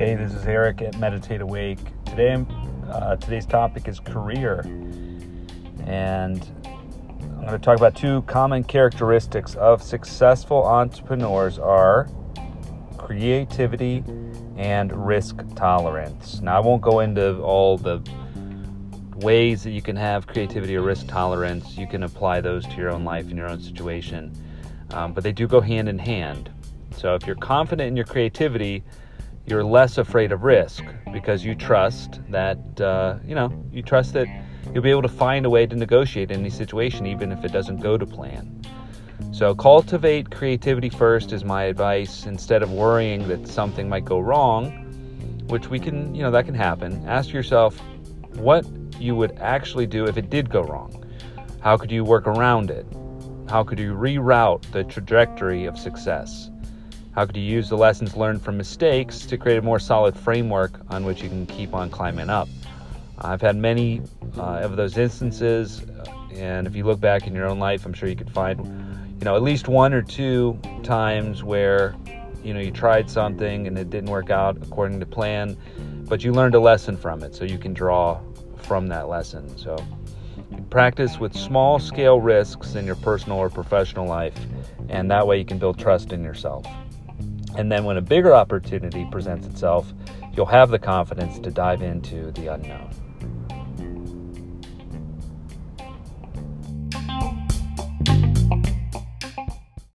is Eric at Meditate Awake. Today, uh, today's topic is career, and I'm going to talk about two common characteristics of successful entrepreneurs: are creativity and risk tolerance. Now, I won't go into all the ways that you can have creativity or risk tolerance. You can apply those to your own life and your own situation, um, but they do go hand in hand. So, if you're confident in your creativity, you're less afraid of risk because you trust that uh, you know you trust that you'll be able to find a way to negotiate any situation even if it doesn't go to plan. So cultivate creativity first is my advice instead of worrying that something might go wrong which we can you know that can happen. Ask yourself what you would actually do if it did go wrong. How could you work around it? How could you reroute the trajectory of success how could you use the lessons learned from mistakes to create a more solid framework on which you can keep on climbing up? I've had many uh, of those instances, and if you look back in your own life, I'm sure you could find, you know, at least one or two times where, you know, you tried something and it didn't work out according to plan, but you learned a lesson from it, so you can draw from that lesson. So, practice with small scale risks in your personal or professional life, and that way you can build trust in yourself. And then when a bigger opportunity presents itself, you'll have the confidence to dive into the unknown.